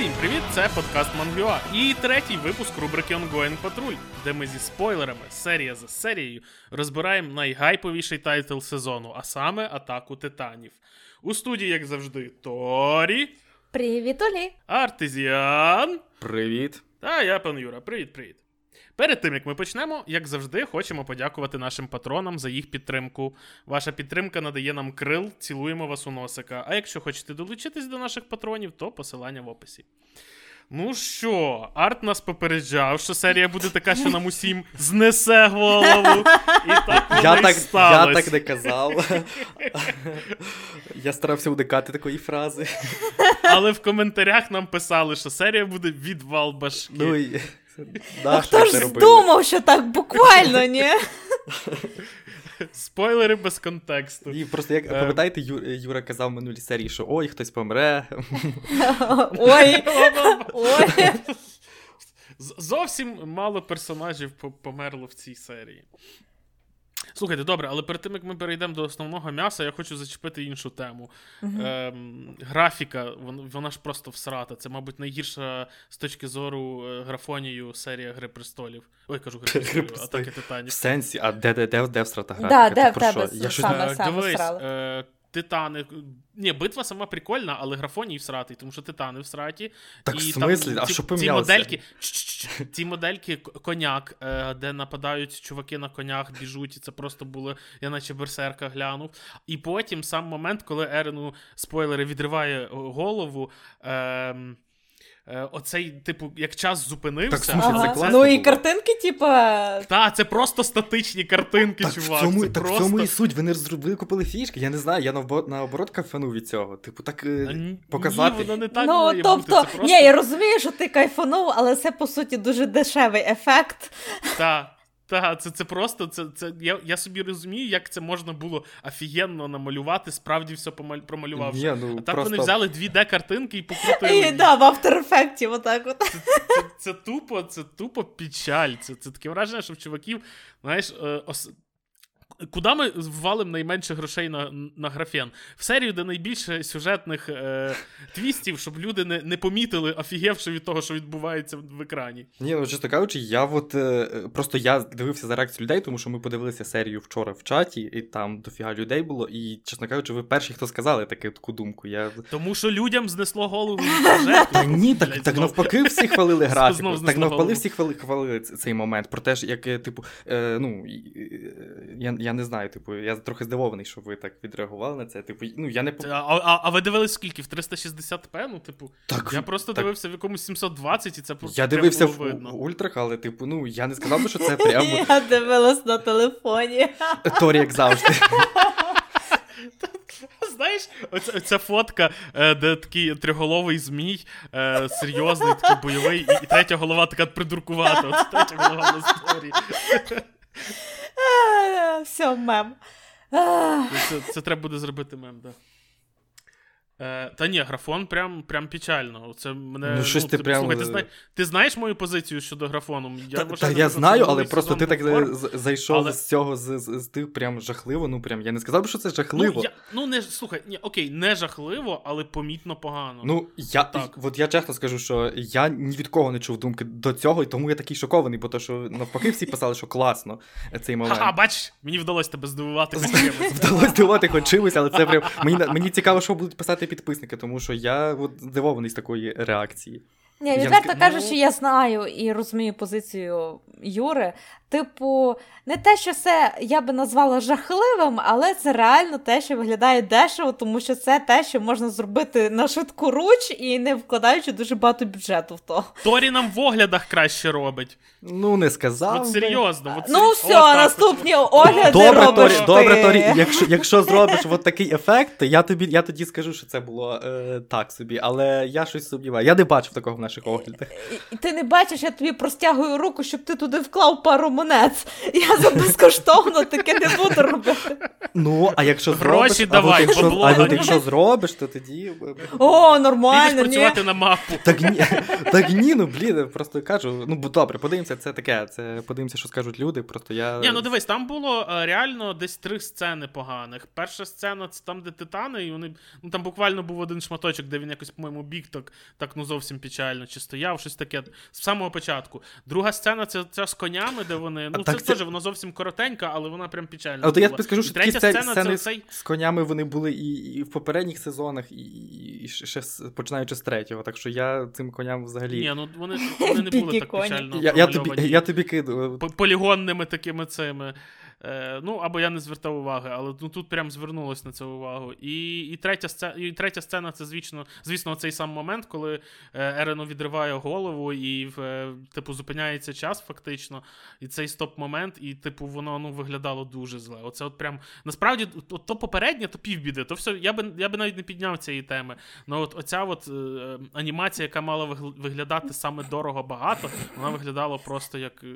Усім привіт! Це подкаст МангаЮА і третій випуск рубрики Ongoing Patrol, де ми зі спойлерами, серія за серією, розбираємо найгайповіший тайтл сезону, а саме Атаку Титанів. У студії, як завжди, Торі, Привіт, Олі! Артезіан Привіт. та я, пан Юра. Привіт-привіт. Перед тим як ми почнемо, як завжди, хочемо подякувати нашим патронам за їх підтримку. Ваша підтримка надає нам крил, цілуємо вас у носика. А якщо хочете долучитись до наших патронів, то посилання в описі. Ну що, Арт нас попереджав, що серія буде така, що нам усім знесе голову. І так воно Я так, сталося. я так не казав. я старався уникати такої фрази. Але в коментарях нам писали, що серія буде відвал башки. Ну і. А хто ж здумав, що так буквально, ні? Спойлери без контексту. Ні, просто як Е. пам'ятаєте, Ю- Юра казав в минулій серії, що ой, хтось помре. Ой, ой. Зовсім мало персонажів померло в цій серії. Слухайте, добре, але перед тим як ми перейдемо до основного м'яса, я хочу зачепити іншу тему. Ем, графіка, вон- вона ж просто всрата. Це, мабуть, найгірша з точки зору е, графонію серія Гри престолів. Ой, кажу Гри престолів, атаки титанів. В сенсі, а де, де, де, де всрата Да, графіка? де Ти в тебе саме не... Е, саме Дивись, Титани. Ні, битва сама прикольна, але графоній всратий, тому що титани всраті. Так, і в смислі? А ці, що ці модельки, ці модельки коняк, е, де нападають чуваки на конях, біжуть, і це просто було, я наче берсерка глянув. І потім сам момент, коли Ерену спойлери відриває е, голову. ем, Оцей, типу, як час зупинився. Так, слушай, Ага. це класно Ну і було. картинки, типа. Та, це просто статичні картинки, Так, чувак. в цьому, це так просто... в цьому і суть, вони ж зробили купили фішки. Я не знаю, я наоборот, кайфану кайфанув від цього. Типу, так е, ні, показати. Ні, воно не так ну, має тобто, бути. Це просто... ні, я розумію, що ти кайфанув, але це по суті дуже дешевий ефект. Та, та, це, це просто, це, це, я, я собі розумію, як це можна було офігенно намалювати, справді все помаль, промалювавши. Ні, ну, а так просто... вони взяли 2D-картинки і покрутили. І да, в After Effects, отак от. Це, це тупо, це тупо печаль. Це, це таке враження, що в чуваків, знаєш, е, ос... Куди ми ввалимо найменше грошей на, на графен? В серію, де найбільше сюжетних е, твістів, щоб люди не, не помітили, офігевши від того, що відбувається в екрані. Ні, ну чесно кажучи, я от е, просто я дивився за реакцію людей, тому що ми подивилися серію вчора в чаті, і там дофіга людей було. І, чесно кажучи, ви перші, хто сказали таку, таку думку. Я... Тому що людям знесло голову. Та ні, так, так навпаки, всі хвалили графіку. Так навпаки, всі хвали, хвалили цей момент. Про те, як, е, типу, е, ну, е, я, я не знаю, типу, я трохи здивований, що ви так відреагували на це. Типу, ну, я не А, а, а ви дивились скільки? В 360p? Ну, типу, Так, я просто так. дивився в якомусь 720, і це про- Я дивився було в, видно. ультрах, але, типу, ну, я не сказав би, що це прямо Я дивилась на телефоні. Торі, як завжди. Знаєш, оця, оця фотка, е, де такий трьохголовий змій, е, серйозний, такий бойовий, і, і третя голова така придуркувата. Оце третя голова на сторі. Е, Все, мем. Це, це треба буде зробити мем, так. Да. Е, та ні, графон прям, прям печально. Це мене, Ну, щось ти ти, прям- Слухай, ти, зна... ти знаєш мою позицію щодо графону? Я, Та, та я знаю, але просто ти так е, зайшов але- з цього з, з, з тих прям жахливо. Ну прям я не сказав би, що це жахливо. Ну, я, ну не слухай, ні, окей, не жахливо, але помітно погано. Ну, я, Так. от я чесно скажу, що я ні від кого не чув думки до цього, і тому я такий шокований, бо то, що навпаки всі писали, що класно е, цей момент. Ха-ха, бач, мені вдалося тебе здивувати. Вдалося здивувати хоч чимось, але це прям мені, мені цікаво, що будуть писати підписники, тому що я от, здивований з такої реакції. Ні, відверто кажучи, я знаю і розумію позицію Юри. Типу, не те, що це я би назвала жахливим, але це реально те, що виглядає дешево, тому що це те, що можна зробити на швидку руч і не вкладаючи дуже багато бюджету в то. Торі нам в оглядах краще робить. Ну, не сказав. От серйозно. От Ну, все, от. наступні огляди Добре, робиш Торі, ти. добре, Торі, якщо, якщо зробиш от такий ефект, я тобі я тоді скажу, що це було е, так собі, але я щось сумніваю. Я не бачив такого в наших оглядах. І ти не бачиш, я тобі простягую руку, щоб ти туди вклав пару монет. Я за безкоштовно таке не буду робити. Ну, а якщо Гроші зробиш, давай, а якщо, а от якщо зробиш, то тоді. О, нормально, ні. працювати на мапу. Так ні, так ні, ну блін, просто кажу. Ну, бо добре, подивимося, це таке. Це подивимося, що скажуть люди. Просто я. Ні, ну дивись, там було е, реально десь три сцени поганих. Перша сцена це там, де титани, і вони. Ну там буквально був один шматочок, де він якось, по-моєму, біг так, так ну зовсім печально, чи стояв, щось таке з самого початку. Друга сцена це ця з конями, де вони. Ну, так це це- теж вона зовсім коротенька, але вона прям печальна. А от я тобі скажу, що третя сцени, сцена сцени це цей. з конями вони були і, і в попередніх сезонах, і, і ще з- починаючи з третього. Так що я цим коням взагалі. Ні, ну вони, вони не були так печально. я, я, тобі, я тобі кидаю. Полігонними такими цими. Е, ну, або я не звертав уваги, але ну, тут прям звернулось на це увагу. І, і, третя, сцена, і третя сцена це, звісно, звісно, цей сам момент, коли е, Ерену відриває голову і, е, типу, зупиняється час, фактично. І цей стоп-момент, і, типу, воно ну, виглядало дуже зле. Оце от прям. Насправді, то, то попереднє, то півбіди. То все, я би, я би навіть не підняв цієї теми. Ну, от оця от е, анімація, яка мала вигл- виглядати саме дорого багато, вона виглядала просто як. е,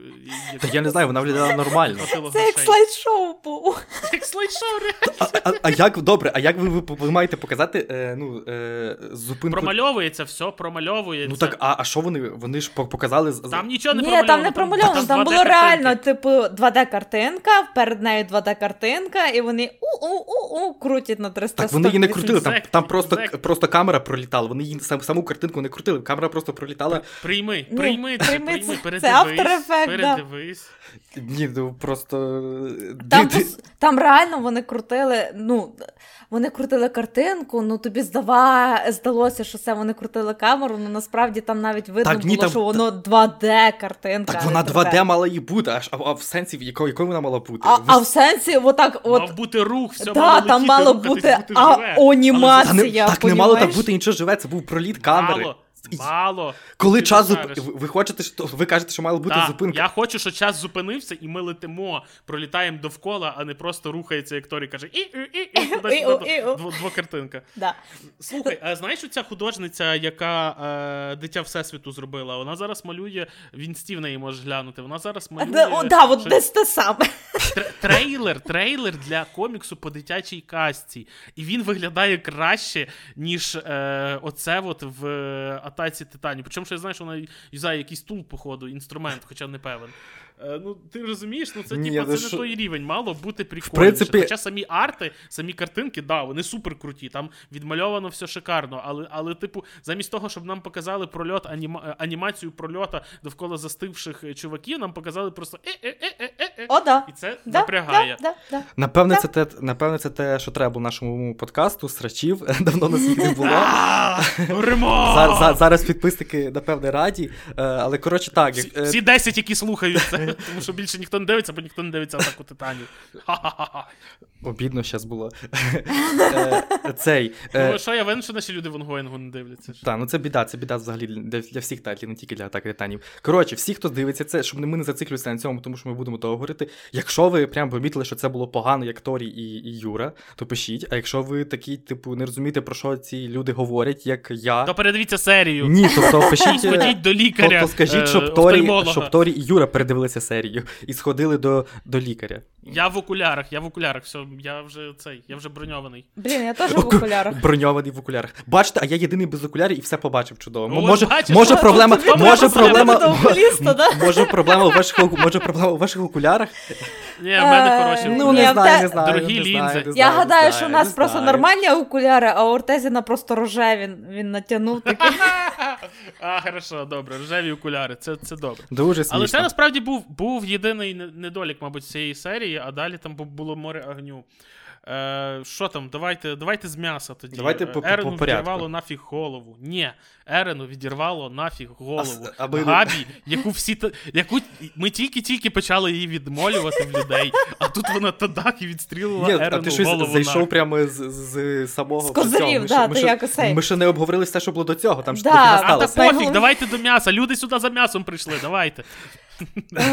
як Та я не знаю, вона виглядала нормально. Це як. Слайд-шоу було. Як слайд-шоу, реально. А, а, а як добре, а як ви, ви, ви маєте показати е, ну, е, зупинку? Промальовується, все промальовується. Ну так, а, а що вони? Вони ж показали. Там нічого не Ні, промальовано. там не промальовано, там 2D було реально, типу, 2D-картинка, перед нею 2D-картинка, і вони у-у-у-у крутять на 300 Так вони її не крутили, там, там просто, просто камера пролітала. Вони її сам, саму картинку не крутили, камера просто пролітала. Прийми, Ні, прийми, це, прийми прийми, це. передивись. Це After Effect, да. передивись. Ні, ну просто. Там, там реально вони крутили, ну, вони крутили картинку, ну тобі здава, здалося, що це вони крутили камеру, ну насправді там навіть видно Так, ні, було, там- що воно 2D-картинка. Так а вона не 2D мала і бути, аж а, а в сенсі, в якої, якою вона мала бути? А, Ви а в сенсі, отак, от. Мав бути рух, все да, мало там летіти, мало рухатись, бути бути а, живе. анімація. Та не, так не мало там понімаєш? бути нічого живе, це був проліт камери. Мало, мало. Коли Ти час зуп... ви, хочете, що ви кажете, що мала бути Так, зупинка. Я хочу, щоб час зупинився, і ми летимо, пролітаємо довкола, а не просто рухається, як Торі каже, і і і і двокартинка. Слухай, а знаєш ця художниця, яка е, дитя Всесвіту зробила? Вона зараз малює, в інсті в неї можеш глянути. Вона зараз малює. Да, о, да, от десь те саме. Трейлер, трейлер для коміксу по дитячій касті. І він виглядає краще, ніж е, оце от в атаці Титанів. Причому, що я знаю, що вона юзає якийсь тул, походу, інструмент, хоча не певен. Е, ну, ти розумієш, ну це ну це не що- той рівень, мало бути прикольніше. принципі- Хоча самі арти, самі картинки, да, вони супер круті, там відмальовано все шикарно. Але, але, типу, замість того, щоб нам показали прольот, аніма, е, анімацію прольота довкола застивших е, чуваків, нам показали просто е-е-е-е-е. О, да. І це Да, напрягає. Да, да, да. Напевне, це те, напевне, це те, що треба було нашому подкасту, срачів. Давно нас не було. Зараз підписники, напевне, раді. Але коротше так, Всі 10, які слухають це, тому що більше ніхто не дивиться, бо ніхто не дивиться атаку титанів. Обідно зараз було. Е, Цей. Ну, що я винен, що наші люди в онгоїнгу не дивляться. Так, ну це біда, це біда взагалі для, всіх тайтлів, не тільки для атаки титанів. Коротше, всі, хто дивиться це, щоб ми не зациклювалися на цьому, тому що ми будемо того говорити. Якщо ви прям помітили, що це було погано, як Торі і, і Юра, то пишіть. А якщо ви такі, типу, не розумієте, про що ці люди говорять, як я. То передивіться серію. Ні, І пишіть. сходіть до лікаря. Тобто скажіть, е, щоб Торі, щоб Торі і Юра передивилися серію і сходили до, до лікаря. Я в окулярах, я в окулярах, все, я вже цей, я вже броньований. Блін, я теж в окулярах. Броньований в окулярах. Бачите, а я єдиний без окулярів і все побачив чудово. Ну, може, бачиш, може проблема, може проблема да? може проблема у ваших, може проблема у ваших окулярах? Ні, в мене Е, хороші. ну, не знаю, не знаю. Дорогі лінзи. Я гадаю, що у нас просто нормальні окуляри, а у Ортезіна просто рожеві. Він, він натягнув такі. А, хорошо, добре, рожеві окуляри, це, це добре. Дуже смішно. Але це насправді був, був єдиний недолік, мабуть, цієї серії, а далі там було море огню. Е, що там, давайте, давайте з м'яса тоді. Давайте по- Ерену по порядку. відірвало нафіг голову. Ні, Ерену відірвало нафіг голову. аби- Габі, яку всі яку ми тільки-тільки почали її відмолювати в людей, а тут вона тадак і відстрілила Ні, Ерену а ти щось голову зайшов нахер. прямо з, з самого З козирів. Ми да, ще- ми як. Ми ще не обговорили все, що було до цього. Там ж Да, трохи а А та пофіг, давайте до м'яса. Люди сюди за м'ясом прийшли, давайте.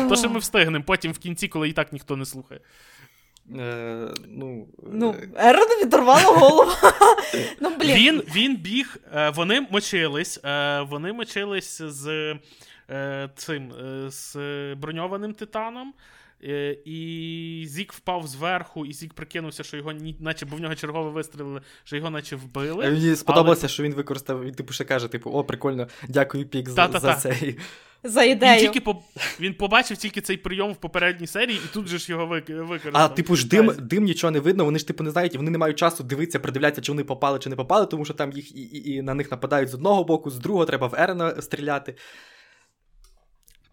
То, що ми встигнемо, потім в кінці, коли і так ніхто не слухає. Е, ну, Ну, е, Ерону голову. Ну, блін. Він, він біг, е, вони мочились, е, вони мочились з е, цим е, з броньованим титаном. е, і Зік впав зверху, і Зік прикинувся, що його наче, бо в нього чергове вистрілили, що його наче вбили. Мені сподобалося, але... що він використав, він типу ще каже, типу, о, прикольно, дякую, Пік, за, за цей. За ідею. Він тільки по... він побачив тільки цей прийом в попередній серії, і тут же ж його використав. А, типу ж дим дим нічого не видно, вони ж типу не знають, і вони не мають часу дивитися, придивлятися, чи вони попали, чи не попали, тому що там їх і, і, і на них нападають з одного боку, з другого треба в Ерена стріляти.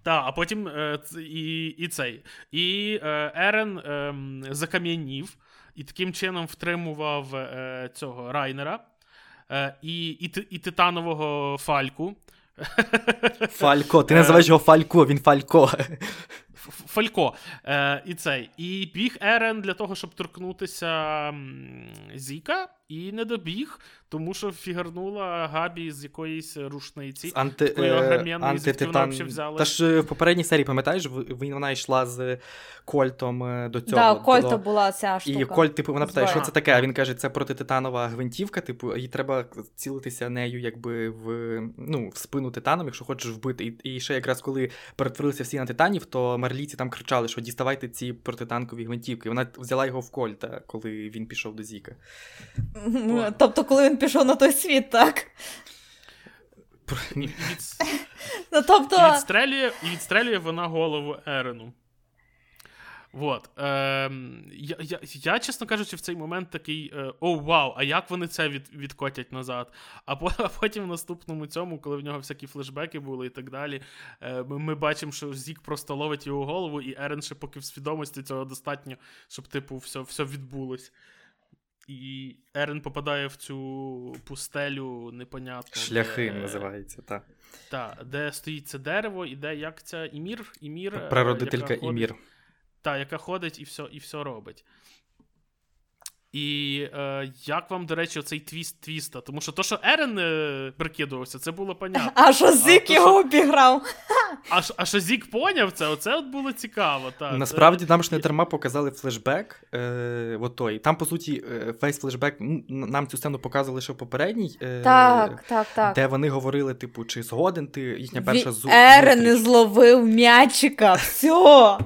Так, а потім е, і і цей. І е, Ерен е, закам'янів і таким чином втримував е, цього Райнера е, і, і, і Титанового Фальку. Фалько, ти називаєш його Фалько, він Фалько. Фалько. Е, І цей. І біг Ерен для того, щоб торкнутися Зіка, і не добіг, тому що фігарнула Габі з якоїсь рушниці. З анти, е, антититан... Та ж е, в попередній серії, пам'ятаєш, вона йшла з Кольтом е, до цього. Да, Кольта до... була ця штука. І Кольт, типу, вона питає, що це таке? А він каже, це протититанова гвинтівка, типу, і треба цілитися нею, якби в ну, в спину титаном, якщо хочеш вбити. І, і ще якраз коли перетворилися всі на титанів, то марліці там кричали, що діставайте ці протитанкові гвинтівки. Вона взяла його в Кольта, коли він пішов до Зіка. Тобто, коли він пішов на той світ, так? І, ну, тобто... відстрелює, і відстрелює вона голову Ерену. Вот. Е, я, я, я, чесно кажучи, в цей момент такий: е, о, вау, а як вони це від, відкотять назад? А, по, а потім в наступному цьому, коли в нього всякі флешбеки були і так далі, е, ми, ми бачимо, що Зік просто ловить його голову, і Ерен ще поки в свідомості цього достатньо, щоб, типу, все, все відбулось. І Ерен попадає в цю пустелю непонятно. Шляхи де... називається, так. Так, де стоїть це дерево, і де як ця Імір? Імір е, Прародителька Імір. Так, яка ходить і все і все робить. І е, як вам, до речі, оцей твіст твіста? Тому що то, що Ерен е, прикидувався, це було понятно. А що Зік а його що... обіграв? А а що Зік поняв це, оце от було цікаво. Так. Насправді нам ж не дарма показали флешбек. Е, от той. Там, по суті, е, весь флешбек нам цю сцену показували лише в попередній, е, так, так, так. де вони говорили, типу, чи згоден ти їхня перша зу... Ерен не зловив м'ячика. Все.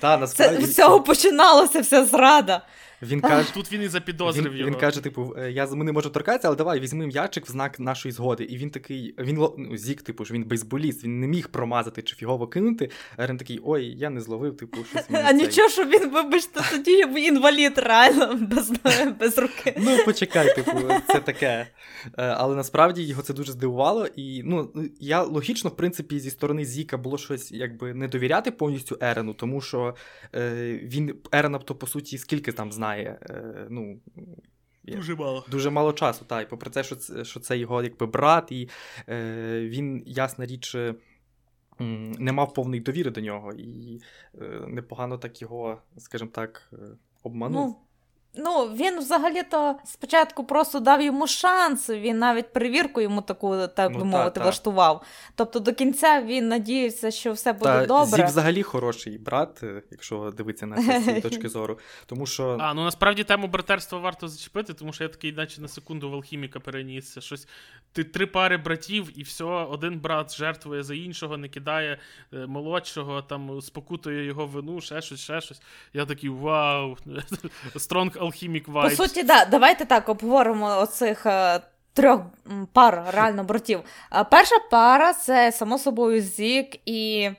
Та, насправді... Це, З цього починалася вся зрада. Він каже, Тут він і запідозрив він, його. Він каже: типу, «Е, я ми не можу торкатися, але давай візьми м'ячик в знак нашої згоди. І він такий, він ну, зік, типу, ж він бейсболіст, він не міг промазати чи фігово кинути. А він такий, ой, я не зловив, типу, щось. А нічого, що він, вибачте, тоді інвалід, реально, без без руки. Ну, почекай, типу, це таке. Е, але насправді його це дуже здивувало. І ну, я логічно, в принципі, зі сторони Зіка було щось якби не довіряти повністю Ерену, тому що е, він Ерена, то по суті, скільки там знає знає. Е, ну, Дуже мало Дуже мало часу, так. І попри те, що це, що це його якби брат, і е, він, ясна річ, е, не мав повної довіри до нього, і е, непогано так його, скажімо так, е, обманув. Ну, Ну, він взагалі-то спочатку просто дав йому шанс, він навіть перевірку йому таку, так би ну, мовити, та, влаштував. Тобто до кінця він надіявся, що все буде та, добре. Зік взагалі хороший брат, е, якщо дивитися на це з цієї точки зору. Тому що... А, ну насправді тему братерства варто зачепити, тому що я такий, наче на секунду в алхіміка перенісся. Щось ти три пари братів, і все, один брат жертвує за іншого, не кидає е, молодшого, там спокутує його вину, ще щось, ще щось. Я такий вау! Strong Alchemic vibes. По суті, да, давайте так обговоримо оцих е, трьох пар реально братів. Е, перша пара це, само собою, Зік і.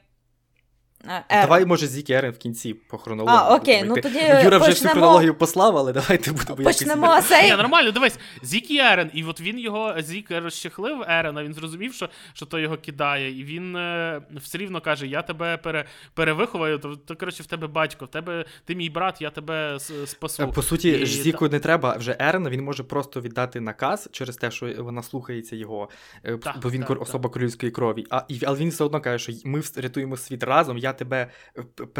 Ерен. Давай, може, Зік Ерен в кінці по хронології. А, окей, ну тоді Юра почнемо... вже всю хронологію послав, але давайте будемо Почнемо якось... Сей... Ні, нормально, дивись, Зік і Ерен, і от він його, Зік розчехлив Ерена, він зрозумів, що що то його кидає, і він е, все рівно каже: Я тебе пере, перевиховаю, то, то, коротше, в тебе батько, в тебе ти мій брат, я тебе спасу. Е, по суті, і, Зіку та... не треба вже Ерена, він може просто віддати наказ через те, що вона слухається його, е, так, бо він так, особа так. королівської крові. А, і, Але він все одно каже, що ми рятуємо світ разом, я тебе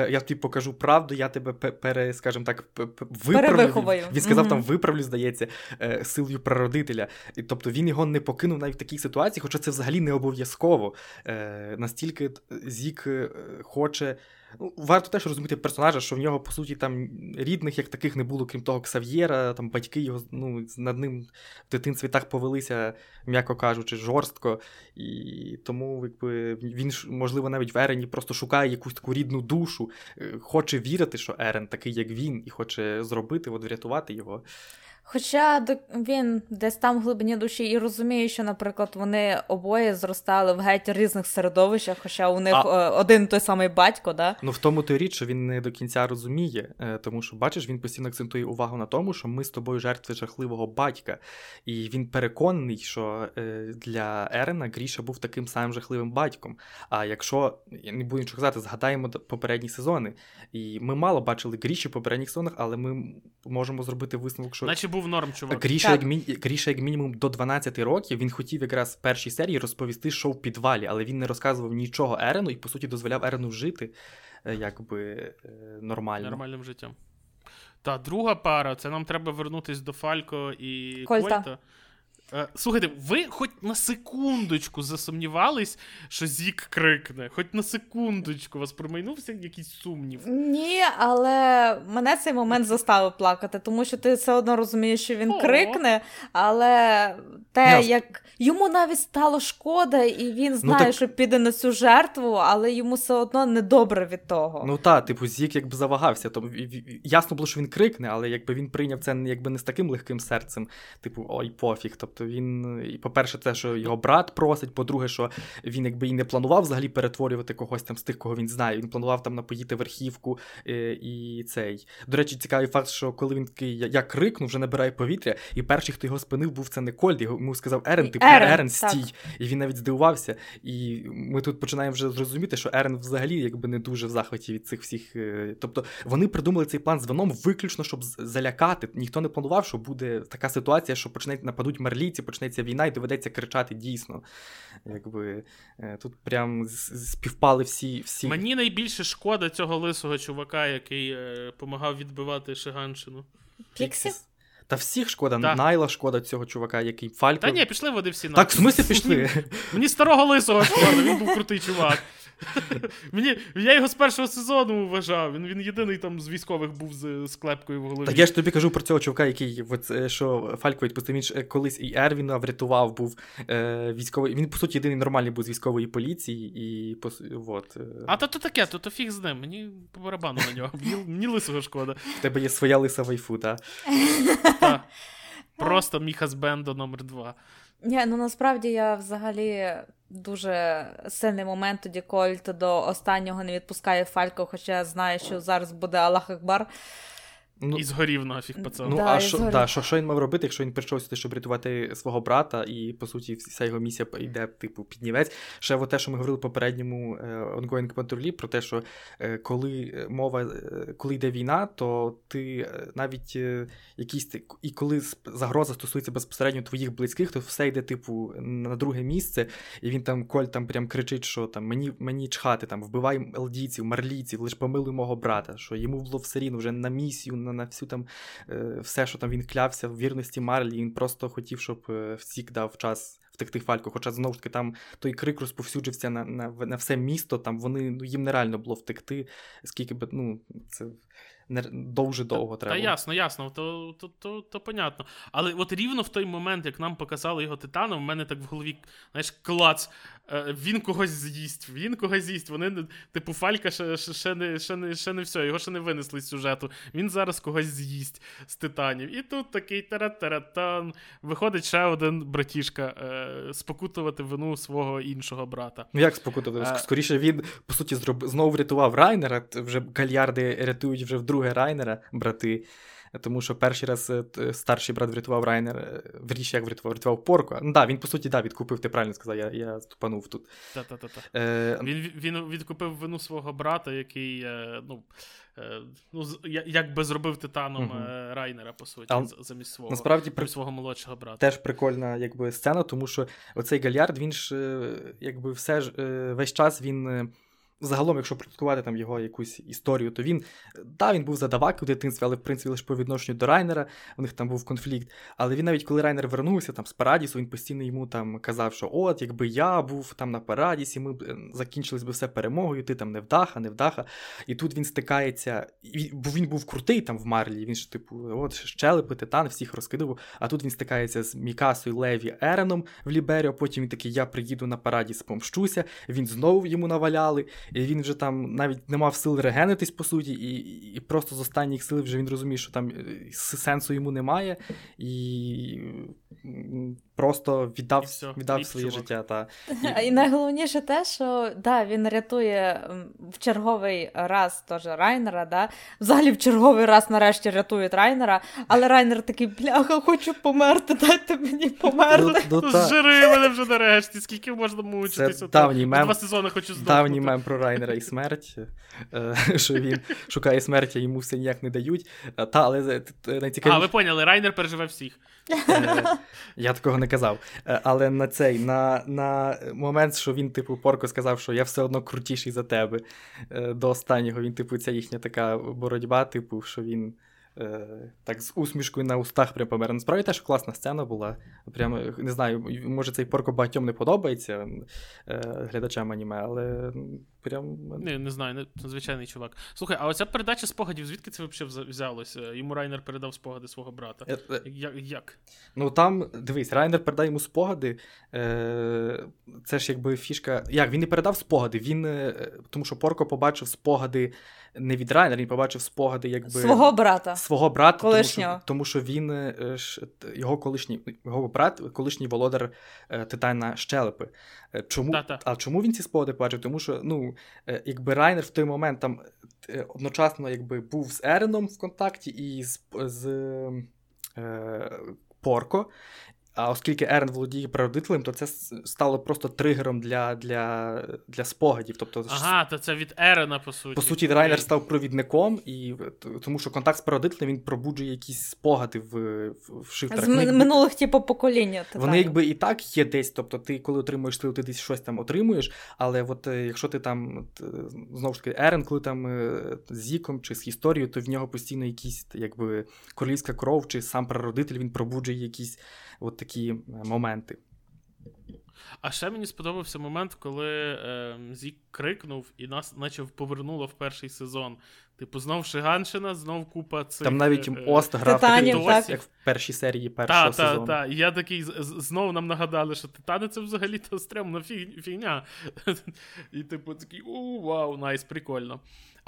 я тобі покажу правду, я тебе пере, скажімо так, виправлю. Він сказав, mm-hmm. там виправлю, здається, е, силою прародителя. І, Тобто він його не покинув навіть в такій ситуації, хоча це взагалі не обов'язково. Е, настільки Зік е, хоче Варто теж розуміти персонажа, що в нього, по суті, там рідних як таких не було, крім того, Ксав'єра, там батьки його ну, над ним в дитинстві так повелися, м'яко кажучи, жорстко. І тому, якби, він, можливо, навіть в Ерені просто шукає якусь таку рідну душу, е, хоче вірити, що Ерен такий, як він, і хоче зробити, от врятувати його. Хоча він десь там в глибині душі і розуміє, що, наприклад, вони обоє зростали в геть різних середовищах, хоча у них а... Е, один той самий батько, да? Ну в тому то річ, що він не до кінця розуміє, е, тому що, бачиш, він постійно акцентує увагу на тому, що ми з тобою жертви жахливого батька, і він переконаний, що е, для Ерена Гріша був таким самим жахливим батьком. А якщо я не буду нічого казати, згадаємо попередні сезони, і ми мало бачили Гріші в попередніх сезонах, але ми можемо зробити висновок, що наче був норм, чувак. Гріша, як, мі... Гріша, як мінімум, до 12 років він хотів якраз в першій серії розповісти, що в підвалі, але він не розказував нічого Ерену і, по суті, дозволяв Ерену жити е, якби е, нормально. Нормальним життям. Та друга пара, це нам треба вернутись до Фалько і Кольта. Кольта. Е, слухайте, ви хоч на секундочку засумнівались, що Зік крикне, хоч на секундочку вас промайнувся якийсь сумнів. Ні, але мене цей момент заставив плакати, тому що ти все одно розумієш, що він О. крикне, але те, Ясно. як йому навіть стало шкода, і він ну, знає, ну, так... що піде на цю жертву, але йому все одно недобре від того. Ну так, типу, Зік якби завагався. Тобто, ясно було, що він крикне, але якби він прийняв це якби не з таким легким серцем, типу, ой, пофіг. Тобто, Тобто він, і по-перше, це, що його брат просить, по-друге, що він якби і не планував взагалі перетворювати когось там з тих, кого він знає. Він планував там напоїти верхівку е, і цей. До речі, цікавий факт, що коли він такий я, крикнув, вже набирає повітря, і перший, хто його спинив, був це не Кольд, йому сказав Ерен, типу Ерен, Ерен стій. Так. І він навіть здивувався. І ми тут починаємо вже зрозуміти, що Ерен взагалі якби не дуже в захваті від цих всіх. Е, тобто вони придумали цей план з вином виключно, щоб залякати. Ніхто не планував, що буде така ситуація, що почне нападуть мерлі літі почнеться війна, і доведеться кричати дійсно. Якби е, Тут прям співпали всі. всі. Мені найбільше шкода цього лисого чувака, який е, помагав відбивати Шиганщину. Піксі? Та всіх шкода, так. Найла шкода цього чувака, який Фалько. Та ні, пішли вони всі на. Так, в смислі пішли. Мені старого лисого шкода, він був крутий чувак. Мені, Я його з першого сезону вважав. Він він єдиний там з військових був з склепкою в голові. Так я ж тобі кажу про цього чувака, який от, е, що Фалько відпустив, він ж колись і Ервіна врятував, був е, військовий. Він, по суті, єдиний нормальний був з військової поліції. і от, е... А то то таке, то то фіг з ним. Мені по барабану на нього. Мені, мені лисого шкода. В тебе є своя лиса вайфу, так? Просто мій хазбендо номер два. Ні, ну насправді я взагалі дуже сильний момент, тоді Кольт до останнього не відпускає Фалько, хоча знає, що зараз буде Аллах Акбар. Ну, І згорів нафіг пацан. Ну, да, а що да, що, що він мав робити, якщо він прийшов сюди, щоб рятувати свого брата, і по суті вся його місія йде, типу, піднівець. Ще от те, що ми говорили в попередньому е, ongoing патрулі, про те, що е, коли мова, е, коли йде війна, то ти навіть якісь і коли загроза стосується безпосередньо твоїх близьких, то все йде, типу, на друге місце, і він там Коль там прям кричить, що там мені мені чхати, там вбивай елдійців, марлійців, лиш помилуй мого брата, що йому було все рівно вже на місію на, на всю там е, все, що там він клявся в вірності Марлі. Він просто хотів, щоб е, всік дав час втекти фальку. Хоча знову ж таки там той крик розповсюджився на на, на все місто. Там вони ну їм нереально було втекти, скільки би ну це не дуже довго треба. Та ясно, ясно, то то, то, то понятно. Але от рівно в той момент, як нам показали його титаном, в мене так в голові, знаєш, клац. Е, він когось з'їсть, він когось з'їсть. Вони, типу, Фалька ще ще, не ще, не, ще не все, його ще не винесли з сюжету. Він зараз когось з'їсть з титанів. І тут такий таратаратан. Виходить ще один братішка е, спокутувати вину свого іншого брата. Ну як спокутувати? А... Е, скоріше він, по суті, зроб... знову врятував Райнера. Вже гальярди рятують вже вдруге Райнера, брати. Тому що перший раз е, старший брат врятував Райнер, е, як врятував, врятував Порку. Ну так, він, по суті, да, відкупив, ти правильно сказав, я я ступанув тут. Та-та-та. Е... Він він відкупив вину свого брата, який е, ну, ну, як би зробив титаном угу. Райнера, по суті, а, замість свого насправді, при... свого молодшого брата. Теж прикольна якби, сцена, тому що оцей Гальярд, він ж якби все ж весь час він загалом, якщо трактувати там його якусь історію, то він да, він був задавак у дитинстві, але в принципі лише по відношенню до Райнера, у них там був конфлікт. Але він навіть коли Райнер вернувся там з Парадісу, він постійно йому там казав, що от, якби я був там на Парадісі, ми б е, закінчились би все перемогою, ти там не вдаха, не вдаха. І тут він стикається, бо він був крутий там в Марлі, він ж, типу, от щелепи, титан, всіх розкидав. А тут він стикається з Мікасою, Леві, Ереном в Ліберіо, потім він такий, я приїду на Парадіс, помщуся, він знову йому наваляли і він вже там навіть не мав сил регенитись, по суті, і і просто з останніх сил вже він розуміє, що там е, сенсу йому немає, і просто віддав все, віддав своє чувак. життя. Та. І... і найголовніше те, що да, він рятує в черговий раз теж Райнера, да? взагалі в черговий раз нарешті рятують Райнера, але Райнер такий, бляха, хочу померти, дайте мені померти. Ну, ну. Зжири мене вже нарешті, скільки можна мучитися. Давній мем, Два сезони хочу здохнути. Давній мем про Райнера і смерть, е, що він шукає смерті, йому все ніяк не дають. Та, але найцікавіше... А, ви поняли, Райнер переживе всіх. Е, я такого не казав. Е, але на цей, на на момент, що він, типу, Порко сказав, що я все одно крутіший за тебе. До останнього він, типу, ця їхня така боротьба, типу, що він. Так, з усмішкою на устах прям помер. Насправді теж класна сцена була. Прямо не знаю, може цей порко багатьом не подобається глядачам аніме, але прям. Не, не знаю, не звичайний чувак. Слухай, а оця передача спогадів, звідки це взагалі взялося? Йому Райнер передав спогади свого брата. Е, як? як? Ну там, дивись, Райнер передає йому спогади. Е, Це ж якби фішка. Як, він не передав спогади, він. Е, тому що Порко побачив спогади не від Райнера, він побачив спогади, якби. Свого брата. Свого брата, колишнього. Тому, що, тому що він е, його колишній його брат, колишній володар Титана Щелепи. Чому. А чому він ці спогади побачив? Тому що, ну, якби Райнер в той момент там одночасно якби був з Ереном в контакті і з, з е, Порко. А оскільки Ерен володіє прародителем, то це стало просто тригером для для, для спогадів. Тобто, Ага, то це від Ерена, по суті. По суті, Райнер став провідником, і тому що контакт з прародителем він пробуджує якісь спогади в в шифтерах. З якби, минулих типу покоління. Вони якби і так є десь. Тобто, ти, коли отримуєш силу, ти десь щось там отримуєш. Але от е, якщо ти там е, знову ж таки Ерен, коли там е, з Зіком чи з історією, то в нього постійно якісь якби королівська кров, чи сам прародитель він пробуджує якісь от такі моменти. А ще мені сподобався момент, коли е, Зік крикнув і нас наче повернуло в перший сезон. Типу, знов Шиганщина, знов купа цих... Там навіть е, Ост грав Титанів, так. як в першій серії першого та, сезону. Так, так, І я такий знову нам нагадали, що Титани це взагалі-то стрімна фігня. І типу такий у wow, nice, прикольно.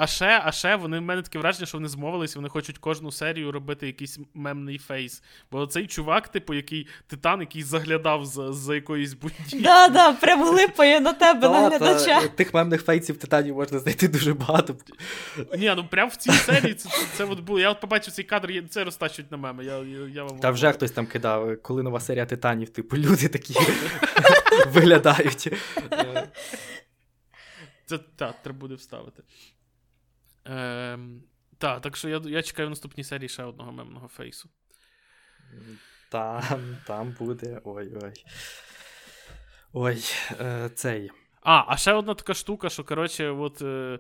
А ще, а ще вони в мене таке враження, що вони змовилися, вони хочуть кожну серію робити якийсь мемний фейс. Бо цей чувак, типу, який титан, який заглядав за за якоюсь будівлі. Да, да, прям глипає на тебе на глядача. Тих мемних фейсів титанів можна знайти дуже багато. Ні, ну прям в цій серії це, це, це от було. Я от побачив цей кадр, це розтачують на меми. Я, я, я вам Та вже хтось там кидав, коли нова серія титанів, типу, люди такі виглядають. Це так, треба буде вставити. Ем, Так, так що я я чекаю в наступній серії ще одного мемного фейсу. Там, там буде. Ой-ой. Ой, е, цей. А, а ще одна така штука, що, коротше, от, е,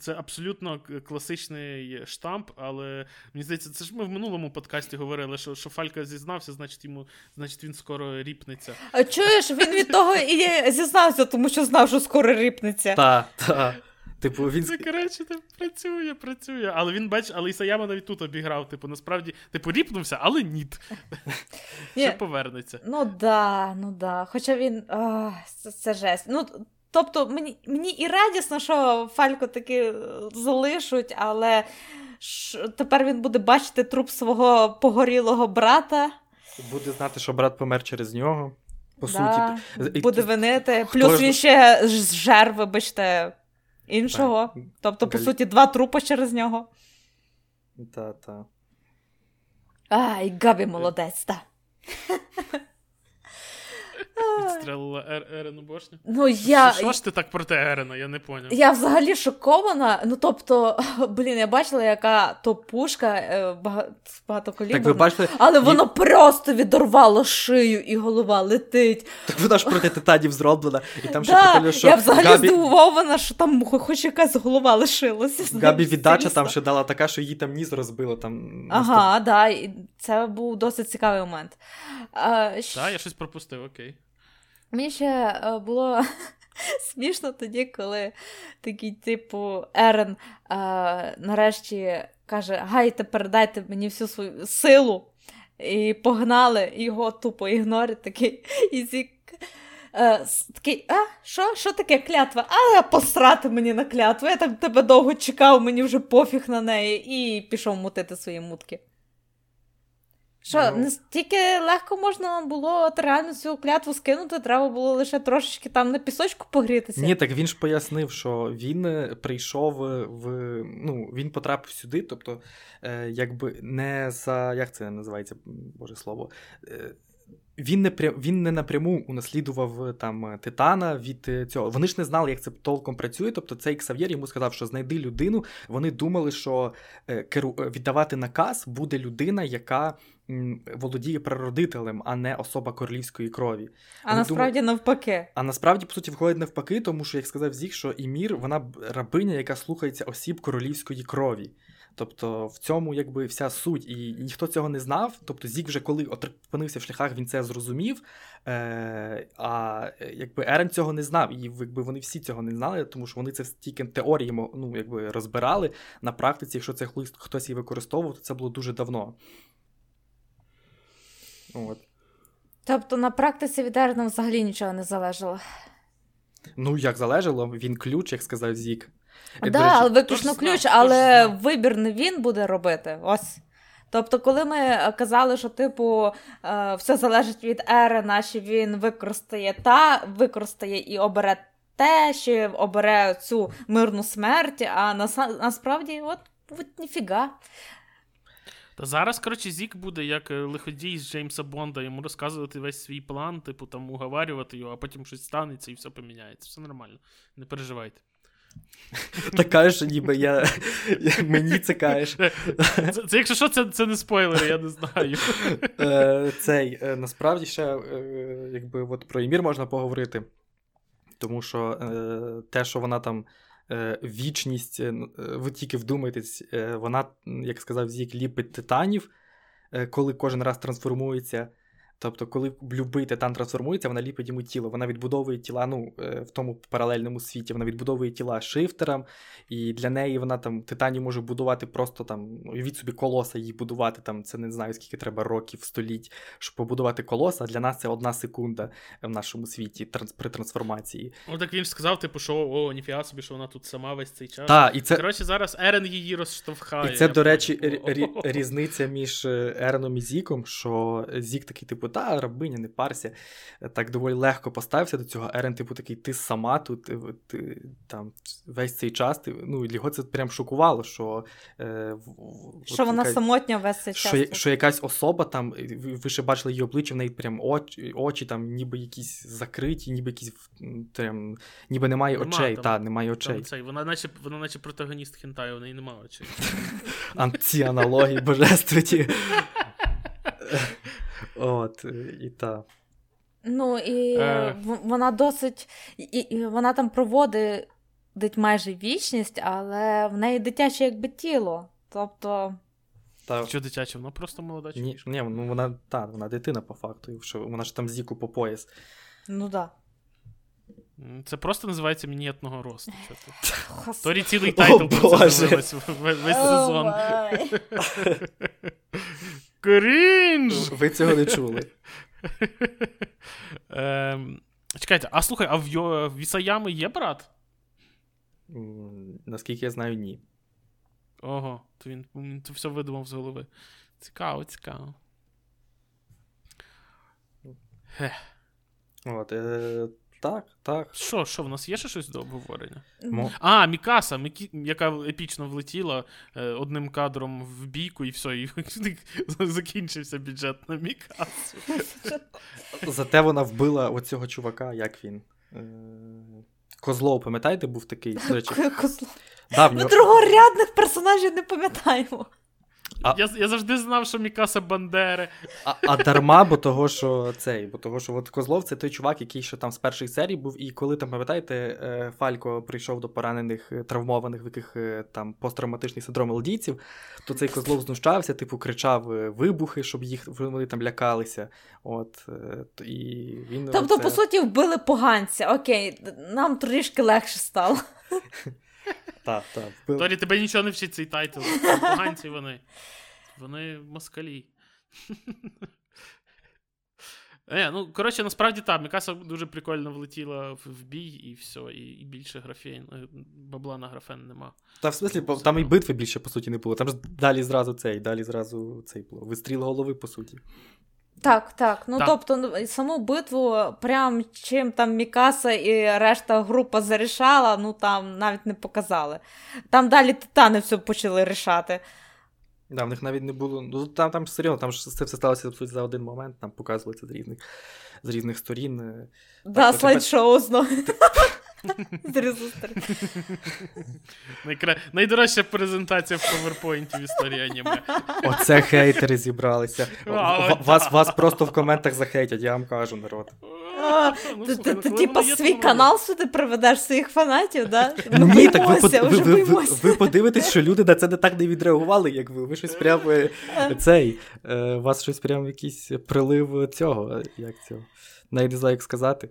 це абсолютно класичний штамп, але мені здається, це ж ми в минулому подкасті говорили, що що Фалька зізнався, значить йому, значить він скоро ріпнеться. А чуєш, він від того і зізнався, тому що знав, що скоро ріпнеться. Так, так. Типу, він... Це, коротше, так працює, працює. Але він бач, але Ісаяма навіть тут обіграв. Типу, насправді, типу, ріпнувся, але ніт. Ще повернеться. Ну да, ну да. Хоча він. О, це, це жесть. Ну, Тобто, мені мені і радісно, що Фалько таки залишуть, але ш, тепер він буде бачити труп свого погорілого брата. Буде знати, що брат помер через нього. По да, суті, буде винити. Плюс ж... він ще жер, вибачте іншого. Так. Тобто, по Галь... суті, два трупи через нього. Та-та. Ай, Габі молодець, так. Вистрелила Ер- Ерену башню? Ну, я, Що ж ти так проти Ерена? Я не поняв. я взагалі шокована. Ну, тобто, блін, я бачила, яка то пушка е, бага- Так бачите, Але Ні. воно просто відорвало шию, і голова летить. так вона ж проти титанів зроблена, і там ще да, прикольно, що я взагалі Габі, здивована, що там хоч якась голова лишилася. Габі віддача там ще дала така, що її там ніс розбило. Там, Ага, да, і це був досить цікавий момент. А, щ- Так, я щось пропустив, окей. Мені ще е, було смішно тоді, коли такий, типу, Ерен е, нарешті каже: Гайте, передайте мені всю свою силу. І погнали, його тупо ігнорить такий. І зік. Е, такий, а, що? Що таке клятва? А, посрати мені на клятву. Я так тебе довго чекав, мені вже пофіг на неї, і пішов мутити свої мутки. Що, Ну. настільки легко можна було от реально цю клятву скинути, треба було лише трошечки там на пісочку погрітися. Ні, так він ж пояснив, що він е, прийшов е, в. Ну, він потрапив сюди, тобто, е, якби не за. Як це називається, боже слово? Е, він не він не напряму унаслідував е, там Титана від цього. Вони ж не знали, як це толком працює. Тобто цей Ксав'єр йому сказав, що знайди людину. Вони думали, що керу... віддавати наказ буде людина, яка володіє прародителем, а не особа королівської крові. а вони насправді навпаки. А насправді, по суті, виходить навпаки, тому що, як сказав Зік, що Імір, вона рабиня, яка слухається осіб королівської крові. Тобто в цьому якби вся суть, і ніхто цього не знав. Тобто Зік вже коли опинився в шляхах, він це зрозумів. Е- а якби Ерен цього не знав, і якби вони всі цього не знали, тому що вони це тільки теорії ну, якби розбирали на практиці. Якщо це хтось її використовував, то це було дуже давно. От. Тобто на практиці від Ерена взагалі нічого не залежало. Ну, як залежало, він ключ, як сказав Зік. Так, Е, да, але виключно знав, ключ, хто але вибір не він буде робити. Ось. Тобто, коли ми казали, що типу е, все залежить від Ерена, що він використає та, використає і обере те, що обере цю мирну смерть, а насправді, от, от ніфіга. Та зараз, коротше, Зік буде як е, лиходій з Джеймса Бонда, йому розказувати весь свій план, типу там уговарювати його, а потім щось станеться і все поміняється. Все нормально. Не переживайте. Так кажеш, ніби я, я мені це кажеш. Це, це якщо що, це, це не спойлери, я не знаю. Е, цей, е, насправді ще е, якби от про Імір можна поговорити. Тому що те, що вона там вічність, е, ви тільки вдумайтесь, е, вона, як сказав Зік, ліпить титанів, е, коли кожен раз трансформується. Тобто, коли любий титан трансформується, вона ліпить йому тіло. Вона відбудовує тіла, ну, е, в тому паралельному світі, вона відбудовує тіла шифтерам, і для неї вона там титанів може будувати просто там, уявіть собі, колоса її будувати. Там це не знаю, скільки треба років, століть, щоб побудувати колоса. А для нас це одна секунда в нашому світі транс- при трансформації. О, так він ж сказав, типу, що о, ніфіга собі, що вона тут сама весь цей час. Так, і це. Коротше, зараз Ерен її розштовхає. І це, до речі, різниця між е, Ереном і Зіком, що Зік такий, типу, та, рабиня, не парся. Так доволі легко поставився до цього. Ерен, типу, такий, ти сама тут, ти, ти, там весь цей час. Ти, ну, його це прям шокувало, що. Е, в- в- Що от вона яка- самотня весь цей час. що, що якась особа там, е, ви, ще бачили її обличчя, в неї прям очі, очі там ніби якісь закриті, ніби якісь прям, ніби немає Нема очей. там. Та, немає очей. Там цей, вона, наче, вона наче протагоніст хентаю, у неї немає очей. Ці аналогії божественні. От, і та. Ну і Е. вона досить. І, і вона там проводить майже вічність, але в неї дитяче якби тіло. Тобто. та Що дитяче, вона просто молода. чи ні, ні, ну вона, та, вона дитина по факту, що вона ж там зіку по пояс. Ну да. Це просто називається мініатюрного росту. Торі цілий тайтл про це весь сезон. Крінж! Ви цього не чули. Ем, Чекайте, а слухай, а в, Йо- в Ісаями є брат? М, Наскільки я знаю, ні. Ого, то він, він це все видумав з голови. Цікаво, цікаво. От, е, Так, так. Що, що, в нас є ще щось до обговорення? Мо- А, Мікаса, Мікі... яка епічно влетіла е, одним кадром в бійку, і все, і закінчився бюджет на Мікасу. Зате вона вбила оцього чувака, як він. Е, Козлов, пам'ятаєте, був такий. До речі, Козло. да, Ми другорядних персонажів не пам'ятаємо. А- Я, я завжди знав, що Мікаса Бандери. А, а дарма, бо того, що цей, бо того, що от Козлов це той чувак, який ще там з перших серій був, і коли там, пам'ятаєте, е, Фалько прийшов до поранених, е, травмованих, в яких е, там посттравматичний синдром лдійців, то цей Козлов знущався, типу, кричав вибухи, щоб їх вони там лякалися. От, і він Тобто, оце- по суті, вбили поганця. Окей, нам трішки легше стало. Так, так. Торі, тебе нічого не вчить цей тайтл. Поганці вони. Вони москалі. Е, ну, коротше, насправді так, Мікаса дуже прикольно влетіла в, в бій, і все, і, і більше графен, бабла на графен нема. Та в смислі, бо там і битви більше, по суті, не було. Там ж далі зразу цей, далі зразу цей було. Вистріл голови, по суті. Так, так. Ну Так. тобто, ну, саму битву, прям чим там Мікаса і решта група зарішала, ну там навіть не показали. Там далі титани все почали рішати. Да, в них навіть не було. Ну там, там серйозно, там ж це все сталося абсолютно за один момент, там показували це з різних, з різних сторін. е. Да, слайд-шоу знову. З різних. Найкра... Найдорожча презентація в PowerPoint в історії аніме. Оце хейтери зібралися. А, Вас, да. вас просто в коментах захейтять, я вам кажу, народ. А, Ну, Ти, слухай, ти, ну, ти типа свій канал сюди приведеш своїх фанатів, да? Ні, так ви, ви, ви, ви, ви подивитесь, що люди на це не так не відреагували, як ви. Ви щось прям е, цей. е, У вас щось прям якийсь прилив цього. Як цього? Навіть не знаю, як сказати.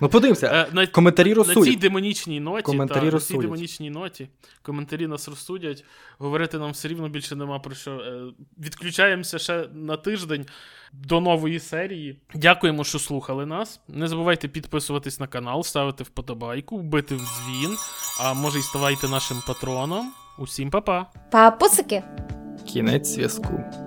Ну, подивимося. Е, на, Коментарі на цій демонічній ноті, Коментарі та, на цій демонічній ноті коментарі нас розсудять. Говорити нам все рівно більше нема про що. Е, Відключаємося ще на тиждень до нової серії. Дякуємо, що слухали нас. Не забувайте підписуватись на канал, ставити вподобайку, вбити в дзвін, а може й ставайте нашим патроном. Усім па-па! Папусики. Кінець зв'язку.